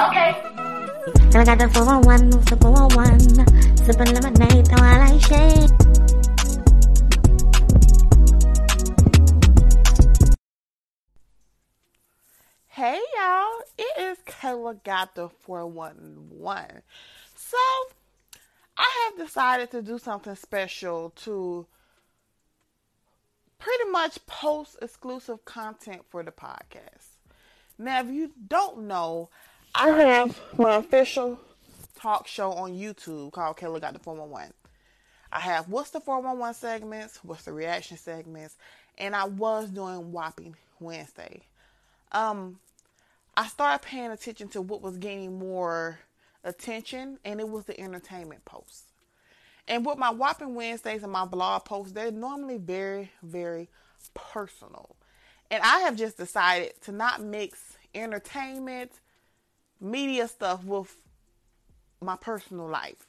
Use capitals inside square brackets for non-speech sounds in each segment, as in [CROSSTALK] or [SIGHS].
Okay. And I got the 411, the 411. Sipping lemonade while I shake. Hey y'all, it is Kayla got the 411. So, I have decided to do something special to pretty much post exclusive content for the podcast. Now, if you don't know, I have my official talk show on YouTube called Kayla Got the 411. I have what's the 411 segments, what's the reaction segments, and I was doing Whopping Wednesday. Um, I started paying attention to what was gaining more attention, and it was the entertainment posts. And with my Whopping Wednesdays and my blog posts, they're normally very, very personal. And I have just decided to not mix entertainment, media stuff with my personal life.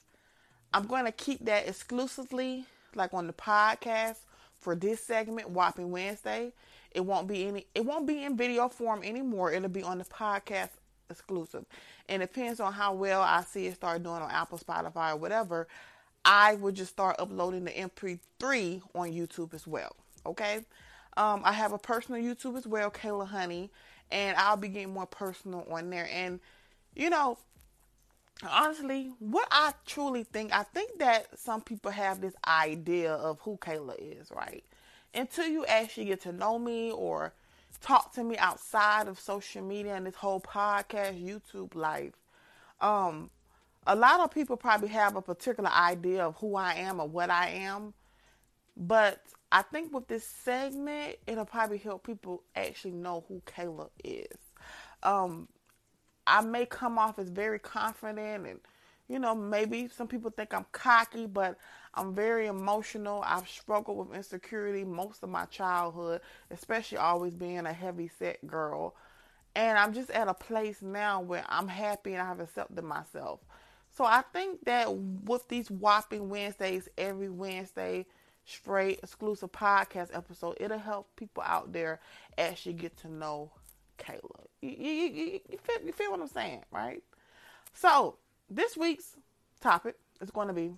I'm going to keep that exclusively, like on the podcast for this segment, Whopping Wednesday. It won't be any. It won't be in video form anymore. It'll be on the podcast exclusive. And it depends on how well I see it start doing on Apple, Spotify, or whatever. I would just start uploading the MP3 on YouTube as well. Okay. Um, I have a personal YouTube as well, Kayla Honey, and I'll be getting more personal on there. And you know, honestly, what I truly think, I think that some people have this idea of who Kayla is, right? Until you actually get to know me or talk to me outside of social media and this whole podcast, YouTube life, um, a lot of people probably have a particular idea of who I am or what I am. But I think with this segment, it'll probably help people actually know who Kayla is. Um, I may come off as very confident and you know, maybe some people think I'm cocky, but I'm very emotional. I've struggled with insecurity most of my childhood, especially always being a heavy set girl. And I'm just at a place now where I'm happy and I've accepted myself. So I think that with these whopping Wednesdays, every Wednesday, straight exclusive podcast episode, it'll help people out there actually get to know Kayla. You, you, you, you, feel, you feel what I'm saying, right? So, this week's topic is going to be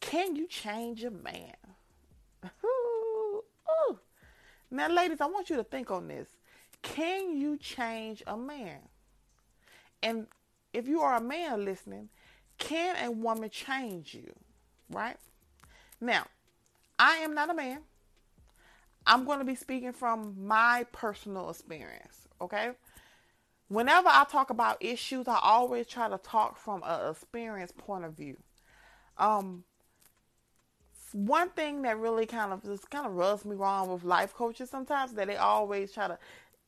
Can you change a man? Ooh, [LAUGHS] ooh. Now, ladies, I want you to think on this. Can you change a man? And if you are a man listening, can a woman change you? Right? Now, I am not a man. I'm going to be speaking from my personal experience, okay? Whenever I talk about issues, I always try to talk from a experience point of view. Um, one thing that really kind of just kind of rubs me wrong with life coaches sometimes that they always try to,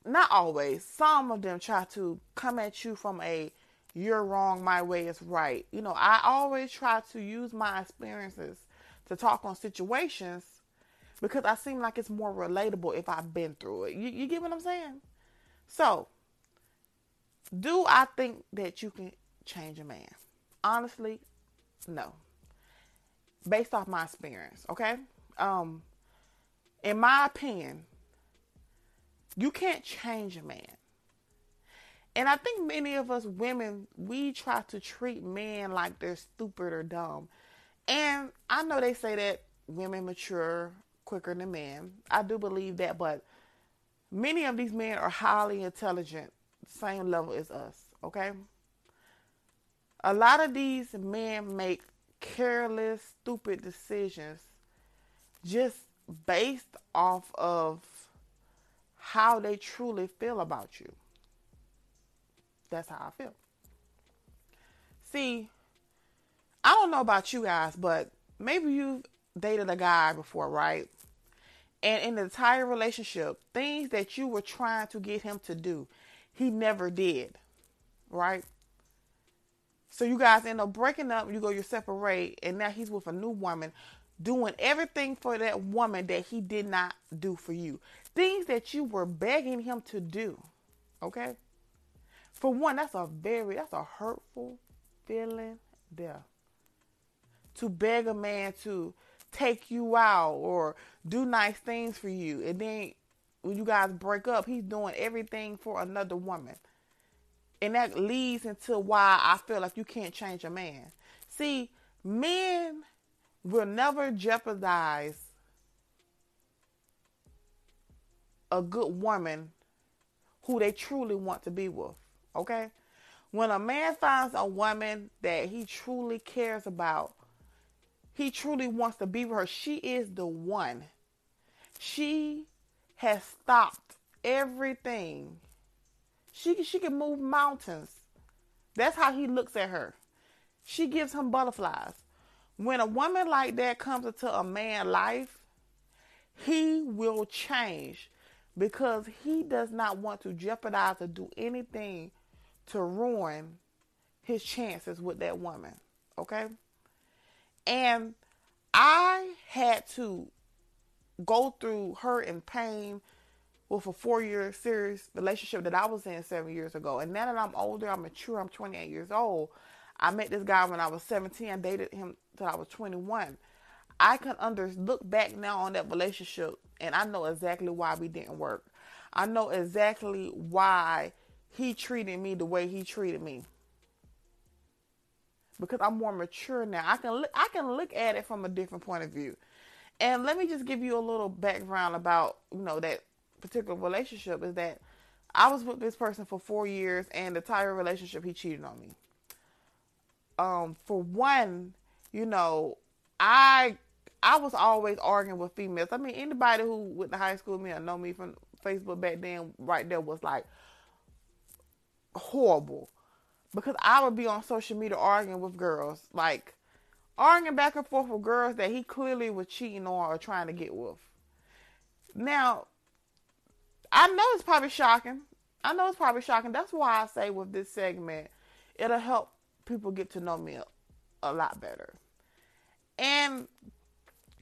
not always, some of them try to come at you from a you're wrong, my way is right. You know, I always try to use my experiences to talk on situations because I seem like it's more relatable if I've been through it. You, you get what I'm saying? So, do I think that you can change a man? Honestly, no. Based off my experience, okay? Um, in my opinion, you can't change a man. And I think many of us women, we try to treat men like they're stupid or dumb. And I know they say that women mature quicker than men. I do believe that, but many of these men are highly intelligent, same level as us, okay? A lot of these men make careless, stupid decisions just based off of how they truly feel about you. That's how I feel. See, I don't know about you guys, but maybe you've dated a guy before, right? And in the entire relationship, things that you were trying to get him to do, he never did, right? So you guys end up breaking up, you go your separate, and now he's with a new woman, doing everything for that woman that he did not do for you. Things that you were begging him to do, okay? For one, that's a very that's a hurtful feeling there. To beg a man to take you out or do nice things for you. And then when you guys break up, he's doing everything for another woman. And that leads into why I feel like you can't change a man. See, men will never jeopardize a good woman who they truly want to be with. Okay? When a man finds a woman that he truly cares about, he truly wants to be with her, she is the one. She has stopped everything. She she can move mountains. That's how he looks at her. She gives him butterflies. When a woman like that comes into a man's life, he will change because he does not want to jeopardize or do anything to ruin his chances with that woman. Okay? And I had to go through hurt and pain with a four year serious relationship that I was in seven years ago. And now that I'm older, I'm mature, I'm 28 years old. I met this guy when I was 17. I dated him till I was 21. I can under look back now on that relationship and I know exactly why we didn't work. I know exactly why he treated me the way he treated me. Because I'm more mature now. I can look I can look at it from a different point of view. And let me just give you a little background about, you know, that particular relationship is that I was with this person for four years and the entire relationship he cheated on me. Um, for one, you know, I I was always arguing with females. I mean, anybody who went to high school with me or know me from Facebook back then, right there was like horrible. Because I would be on social media arguing with girls, like arguing back and forth with girls that he clearly was cheating on or trying to get with. Now, I know it's probably shocking. I know it's probably shocking. That's why I say with this segment, it'll help people get to know me a, a lot better. And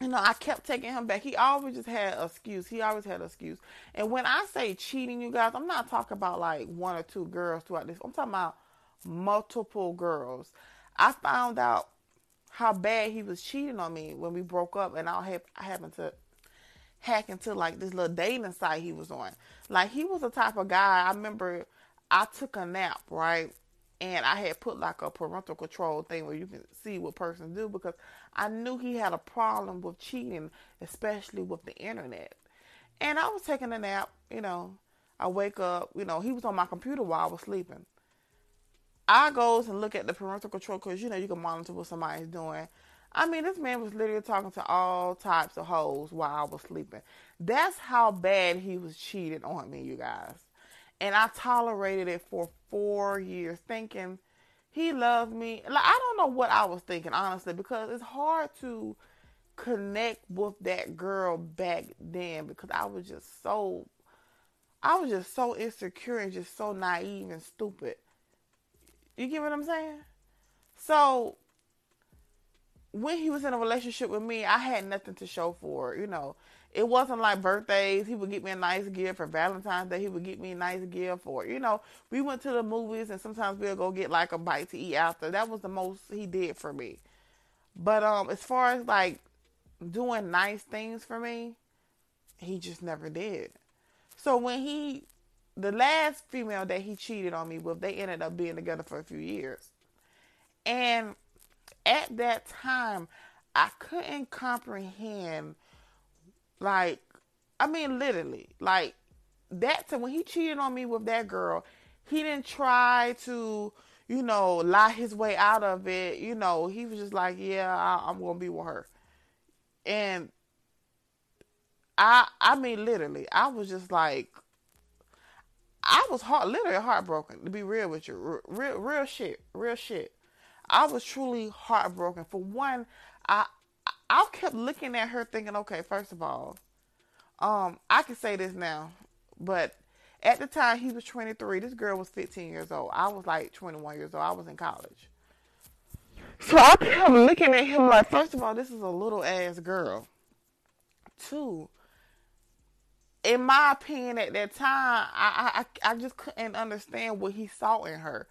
you know, I kept taking him back. He always just had an excuse. He always had an excuse. And when I say cheating, you guys, I'm not talking about like one or two girls throughout this. I'm talking about multiple girls. I found out how bad he was cheating on me when we broke up, and I, I happened to hack into like this little dating site he was on. Like he was the type of guy. I remember I took a nap, right? And I had put like a parental control thing where you can see what persons do because I knew he had a problem with cheating, especially with the internet. And I was taking a nap, you know. I wake up, you know, he was on my computer while I was sleeping. I goes and look at the parental control because you know you can monitor what somebody's doing. I mean, this man was literally talking to all types of hoes while I was sleeping. That's how bad he was cheating on me, you guys. And I tolerated it for four years, thinking he loved me. Like I don't know what I was thinking, honestly, because it's hard to connect with that girl back then because I was just so I was just so insecure and just so naive and stupid. You get what I'm saying? So when he was in a relationship with me, I had nothing to show for it. You know, it wasn't like birthdays. He would get me a nice gift for Valentine's Day. He would get me a nice gift for, you know, we went to the movies and sometimes we'll go get like a bite to eat after. That was the most he did for me. But um, as far as like doing nice things for me, he just never did. So when he, the last female that he cheated on me with, they ended up being together for a few years. And at that time, I couldn't comprehend, like, I mean, literally, like, that time when he cheated on me with that girl, he didn't try to, you know, lie his way out of it. You know, he was just like, yeah, I, I'm going to be with her. And I, I mean, literally, I was just like, I was heart, literally heartbroken to be real with you, real, real shit, real shit. I was truly heartbroken. For one, I I kept looking at her thinking, okay, first of all, um, I can say this now, but at the time he was 23, this girl was 15 years old. I was like 21 years old. I was in college. So I kept looking at him like, first of all, this is a little ass girl. Two, in my opinion, at that time, I, I I just couldn't understand what he saw in her.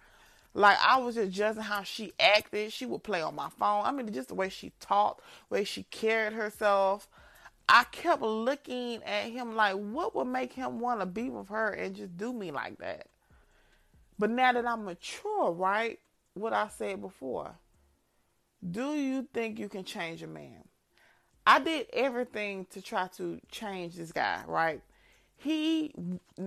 Like I was just judging how she acted. She would play on my phone. I mean, just the way she talked, way she carried herself. I kept looking at him like, what would make him want to be with her and just do me like that? But now that I'm mature, right? What I said before. Do you think you can change a man? I did everything to try to change this guy, right? He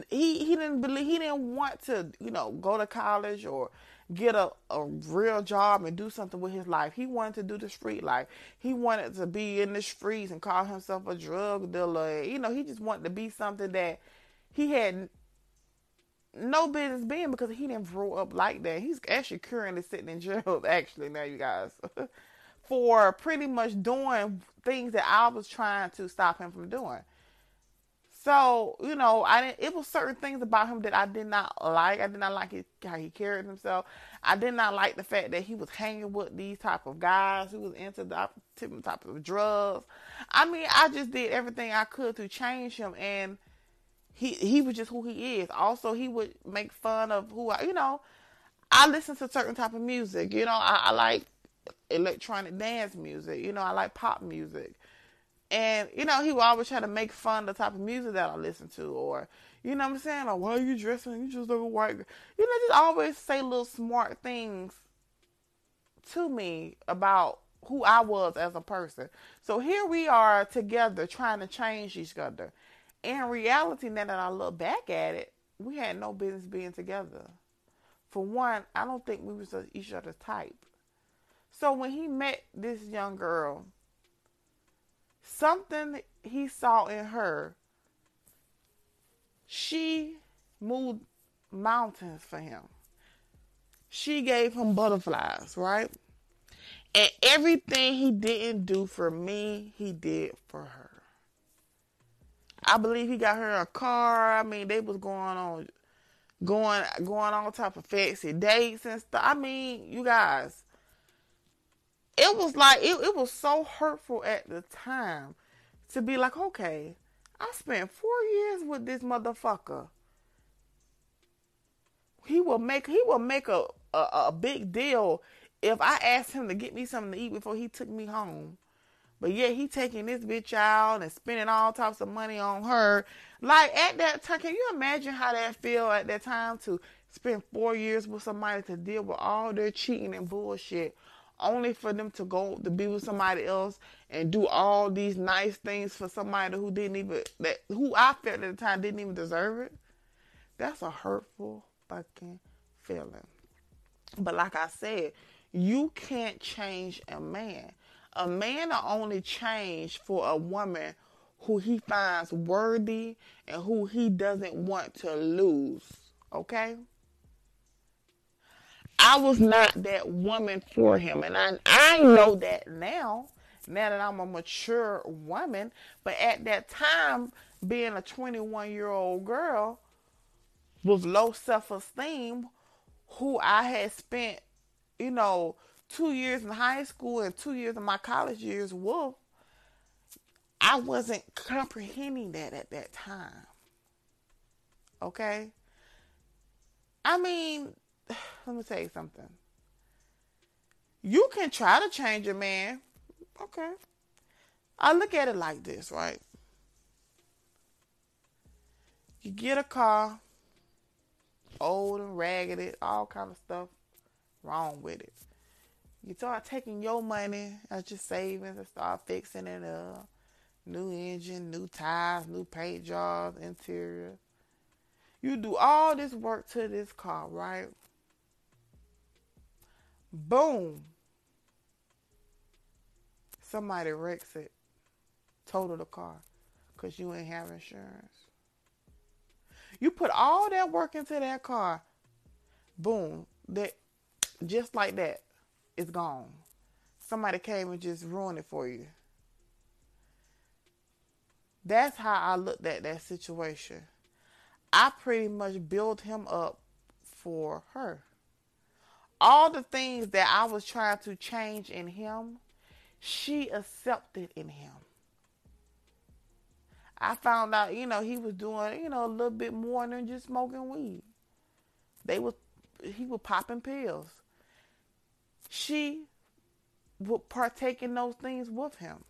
he he didn't believe he didn't want to, you know, go to college or get a, a real job and do something with his life. He wanted to do the street life. He wanted to be in the streets and call himself a drug dealer. You know, he just wanted to be something that he had no business being because he didn't grow up like that. He's actually currently sitting in jail, [LAUGHS] actually, now you guys, [LAUGHS] for pretty much doing things that I was trying to stop him from doing. So, you know, I didn't, it was certain things about him that I did not like. I did not like his, how he carried himself. I did not like the fact that he was hanging with these type of guys who was into the different types of drugs. I mean, I just did everything I could to change him and he he was just who he is. Also, he would make fun of who I, you know, I listen to certain type of music. You know, I, I like electronic dance music. You know, I like pop music. And, you know, he would always try to make fun of the type of music that I listen to or, you know what I'm saying? Like, why are you dressing? You just look a white girl. You know, just always say little smart things to me about who I was as a person. So here we are together trying to change each other. In reality, now that I look back at it, we had no business being together. For one, I don't think we was each other's type. So when he met this young girl, something he saw in her, she moved mountains for him. She gave him butterflies, right? And everything he didn't do for me, he did for her. I believe he got her a car. I mean, they was going on, going, going all type of fancy dates and stuff. I mean, you guys, it was like it, it was so hurtful at the time to be like, okay, I spent four years with this motherfucker. He will make he will make a, a, a big deal if I asked him to get me something to eat before he took me home. But yeah, he taking this bitch out and spending all types of money on her. Like at that time, can you imagine how that feel at that time to spend four years with somebody to deal with all their cheating and bullshit only for them to go to be with somebody else and do all these nice things for somebody who didn't even that who I felt at the time didn't even deserve it. That's a hurtful fucking feeling. But like I said, you can't change a man. A man will only change for a woman who he finds worthy and who he doesn't want to lose. Okay? I was not that woman for him. And I, I know that now, now that I'm a mature woman. But at that time, being a 21 year old girl with low self esteem, who I had spent, you know, two years in high school and two years in my college years with, I wasn't comprehending that at that time. Okay? I mean, [SIGHS] let me tell you something. You can try to change a man. Okay. I look at it like this, right? You get a car, old and raggedy, all kind of stuff wrong with it. You start taking your money as your savings and start fixing it up. New engine, new tires, new paint jobs, interior. You do all this work to this car, right? Boom. Somebody wrecks it. Total the car. Because you ain't have insurance. You put all that work into that car. Boom. That just like that, it's gone. Somebody came and just ruined it for you. That's how I looked at that situation. I pretty much built him up for her all the things that I was trying to change in him, she accepted in him. I found out, you know, he was doing, you know, a little bit more than just smoking weed. They was he was popping pills. She would partake in those things with him.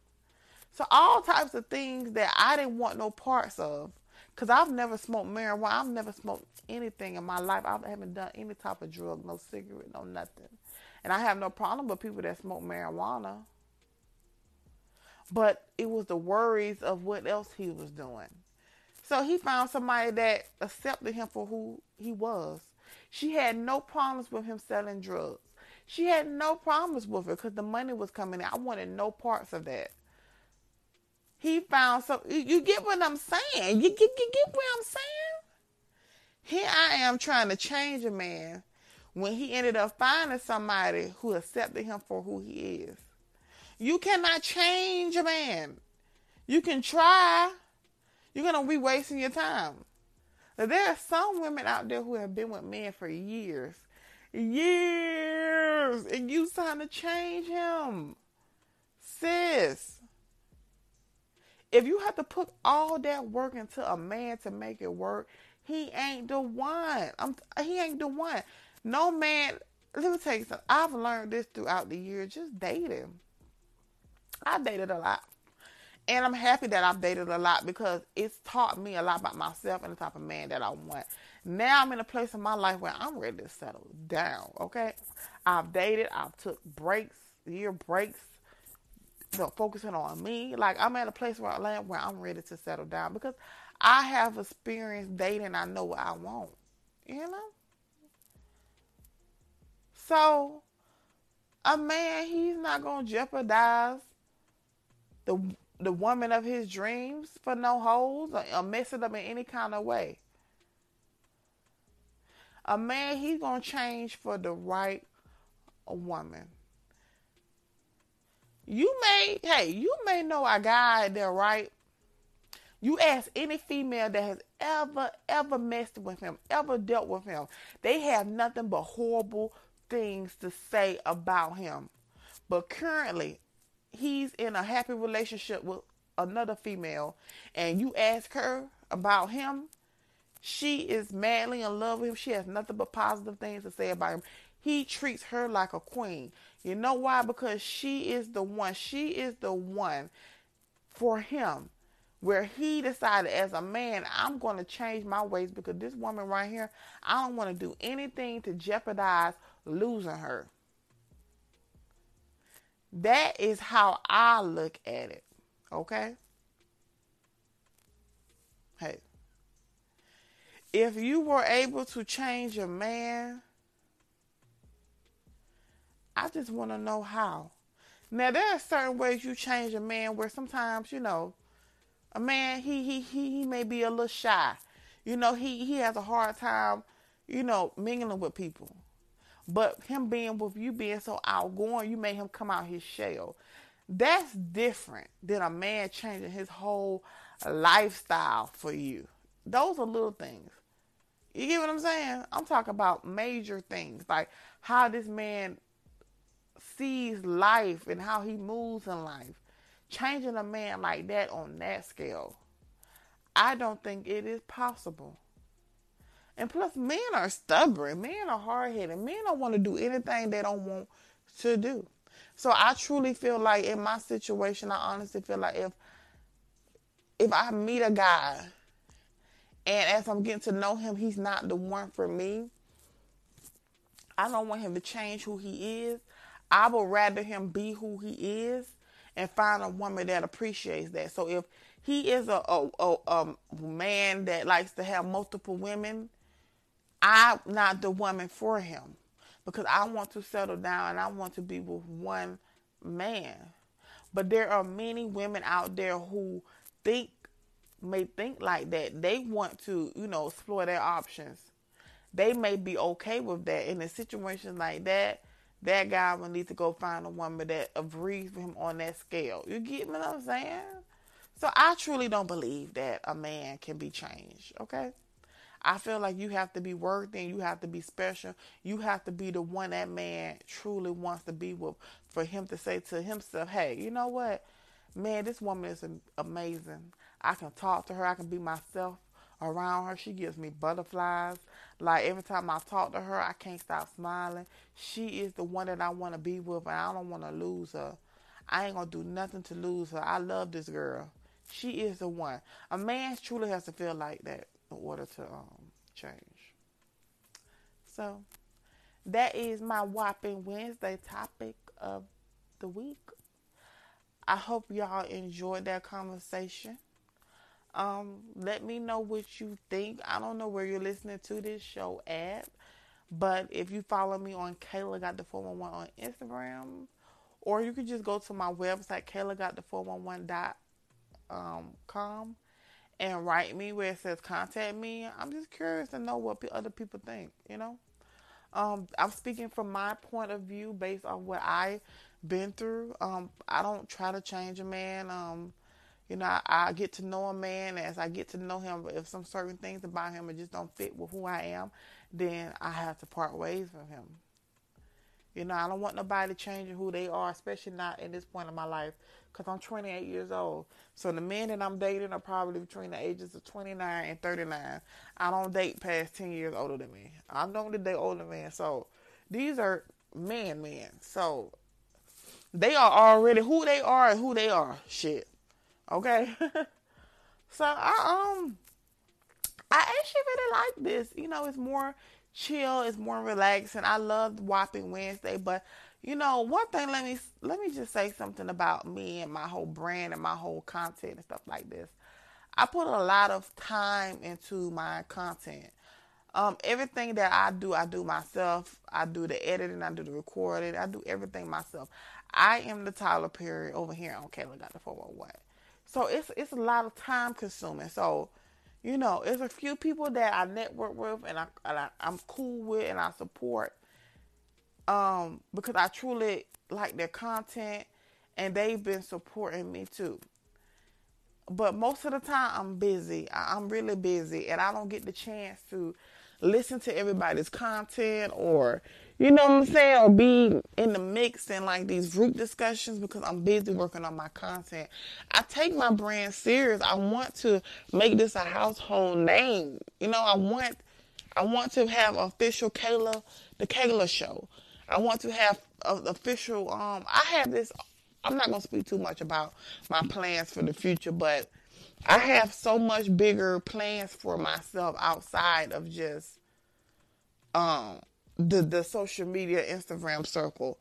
So all types of things that I didn't want no parts of Cause I've never smoked marijuana. I've never smoked anything in my life. I haven't done any type of drug, no cigarette, no nothing. And I have no problem with people that smoke marijuana. But it was the worries of what else he was doing. So he found somebody that accepted him for who he was. She had no problems with him selling drugs. She had no problems with it because the money was coming in. I wanted no parts of that. He found some. You get what I'm saying? You get, you get what I'm saying? Here I am trying to change a man when he ended up finding somebody who accepted him for who he is. You cannot change a man. You can try. You're gonna be wasting your time. Now, there are some women out there who have been with men for years years and you trying to change him. Sis. If you have to put all that work into a man to make it work, he ain't the one. I'm he ain't the one. No man let me tell you something. I've learned this throughout the years, just dating. I dated a lot. And I'm happy that I've dated a lot because it's taught me a lot about myself and the type of man that I want. Now I'm in a place in my life where I'm ready to settle down. Okay, I've dated. I've took breaks, year breaks, you know, focusing on me. Like I'm at a place where I land where I'm ready to settle down because I have experience dating. I know what I want. You know. So a man, he's not gonna jeopardize the the woman of his dreams for no holes or, or mess it up in any kind of way. A man, he's to change for the right woman. You may, hey, you may know a guy there, right? You ask any female that has ever, ever messed with him, ever dealt with him, they have nothing but horrible things to say about him. But currently, he's in a happy relationship with another female, and you ask her about him, she is madly in love with him. She has nothing but positive things to say about him. He treats her like a queen. You know why? Because she is the one. She is the one for him. Where he decided as a man, I'm going to change my ways because this woman right here, I don't want to do anything to jeopardize losing her. That is how I look at it. Okay? Hey if you were able to change a man, I just want to know how. Now there are certain ways you change a man where sometimes, you know, a man he he he, he may be a little shy. You know, he he has a hard time, you know, mingling with people. But him being with you being so outgoing, you made him come out his shell. That's different than a man changing his whole lifestyle for you. Those are little things. You get what I'm saying? I'm talking about major things, like how this man sees life and how he moves in life. Changing a man like that on that scale, I don't think it is possible. And plus, men are stubborn. Men are hard headed. Men don't want to do anything they don't want to do. So I truly feel like in my situation, I honestly feel like if if I meet a guy and as I'm getting to know him, he's not the one for me. I don't want him to change who he is. I would rather him be who he is and find a woman that appreciates that. So if he is a, a, a, a man that likes to have multiple women, I'm not the woman for him because I want to settle down and I want to be with one man. But there are many women out there who think may think like that. They want to, you know, explore their options. They may be okay with that. In a situation like that, that guy will need to go find a woman that agrees with him on that scale. You get me what I'm saying? So I truly don't believe that a man can be changed, okay? I feel like you have to be worthy and you have to be special. You have to be the one that man truly wants to be with for him to say to himself, hey, you know what? Man, this woman is amazing. I can talk to her. I can be myself around her. She gives me butterflies. Like every time I talk to her, I can't stop smiling. She is the one that I want to be with, and I don't want to lose her. I ain't gonna do nothing to lose her. I love this girl. she is the one. A man truly has to feel like that in order to um, change. So that is my whopping Wednesday topic of the week. I hope y'all enjoyed that conversation. Um, let me know what you think. I don't know where you're listening to this show at, but if you follow me on Kayla got the 411 on Instagram, or you can just go to my website, Kayla got the 411.com, and write me where it says contact me. I'm just curious to know what other people think, you know? Um, I'm speaking from my point of view based on what I've been through. Um, I don't try to change a man. Um, you know, I, I, get to know a man as I get to know him. If some certain things about him just don't fit with who I am, then I have to part ways with him. You know, I don't want nobody changing who they are, especially not in this point of my life, because I'm 28 years old. So the men that I'm dating are probably between the ages of 29 and 39. I don't date past 10 years older than me. I don't date older men. So these are men, men. So they are already who they are and who they are. Shit. Okay. [LAUGHS] so I um I actually really like this. You know, it's more chill, it's more relaxing. I love Whopping Wednesday, but you know, one thing let me let me just say something about me and my whole brand and my whole content and stuff like this. I put a lot of time into my content. Um, everything that I do, I do myself. I do the editing, I do the recording, I do everything myself. I am the Tyler Perry over here on Kayla Got the 411. So it's it's a lot of time consuming. So you know, there's a few people that I network with and I, and I am cool with and I support um because I truly like their content and they've been supporting me too. But most of the time I'm busy. I'm really busy and I don't get the chance to listen to everybody's content or you know what I'm saying, or be in the mix in like these group discussions because I'm busy working on my content. I take my brand serious. I want to make this a household name. You know, I want I want to have official Kayla the Kayla show. I want to have official um I have this I'm not going to speak too much about my plans for the future, but I have so much bigger plans for myself outside of just um the the social media Instagram circle.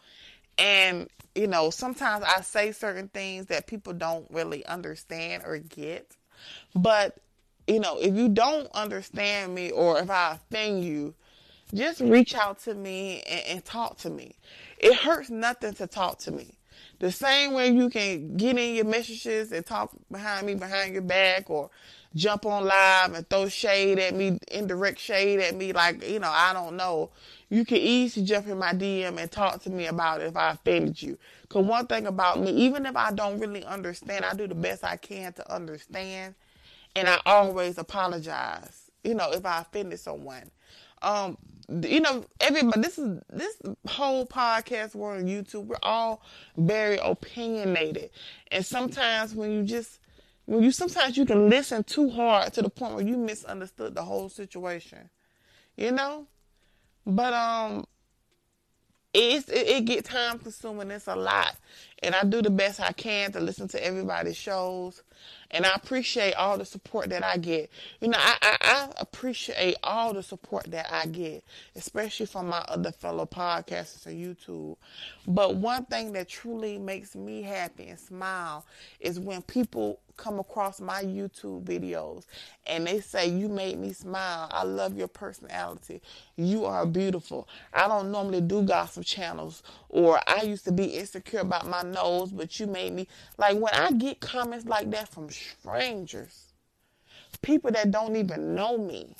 And you know, sometimes I say certain things that people don't really understand or get. But you know, if you don't understand me or if I offend you, just reach out to me and, and talk to me. It hurts nothing to talk to me. The same way you can get in your messages and talk behind me, behind your back, or jump on live and throw shade at me, indirect shade at me, like, you know, I don't know you can easily jump in my DM and talk to me about it if I offended you. Because one thing about me, even if I don't really understand, I do the best I can to understand. And I always apologize, you know, if I offended someone. Um, you know, everybody, this is, this whole podcast world on YouTube, we're all very opinionated. And sometimes when you just, when you, sometimes you can listen too hard to the point where you misunderstood the whole situation. You know? But um, it's it, it get time consuming. It's a lot, and I do the best I can to listen to everybody's shows, and I appreciate all the support that I get. You know, I, I, I appreciate all the support that I get, especially from my other fellow podcasters on YouTube. But one thing that truly makes me happy and smile is when people come across my YouTube videos and they say, You made me smile. I love your personality. You are beautiful. I don't normally do gossip channels, or I used to be insecure about my nose, but you made me. Like when I get comments like that from strangers, people that don't even know me.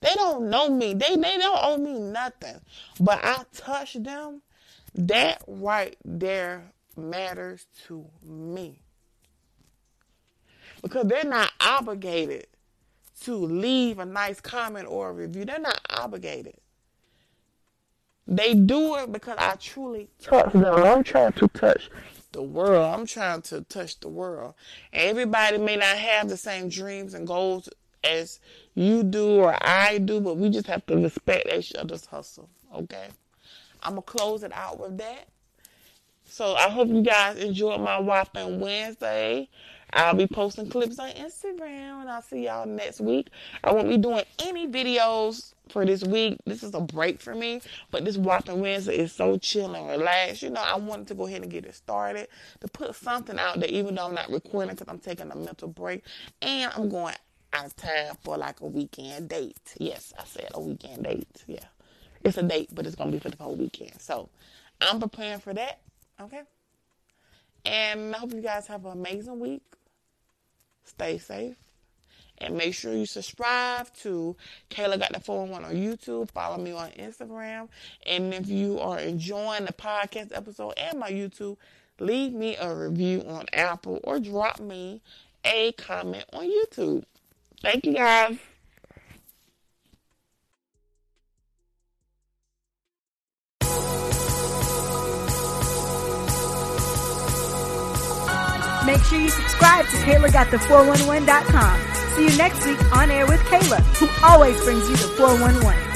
They don't know me. They they don't owe me nothing. But I touch them. That right there matters to me because they're not obligated to leave a nice comment or a review. They're not obligated. They do it because I truly touch them. I'm trying to touch the world. I'm trying to touch the world. Everybody may not have the same dreams and goals as you do or I do, but we just have to respect each other's hustle. Okay? I'm going to close it out with that. So I hope you guys enjoyed my Whopping Wednesday. I'll be posting clips on Instagram and I'll see y'all next week. I won't be doing any videos for this week. This is a break for me, but this Whopping Wednesday is so chill and relaxed. You know, I wanted to go ahead and get it started to put something out there, even though I'm not recording because I'm taking a mental break and I'm going out of time for like a weekend date. Yes, I said a weekend date. Yeah, it's a date, but it's gonna be for the whole weekend. So I'm preparing for that. Okay. And I hope you guys have an amazing week. Stay safe. And make sure you subscribe to Kayla Got the 411 on YouTube. Follow me on Instagram. And if you are enjoying the podcast episode and my YouTube, leave me a review on Apple or drop me a comment on YouTube. Thank you guys. Make sure you subscribe to KaylaGotThe411.com. See you next week on air with Kayla, who always brings you the 411.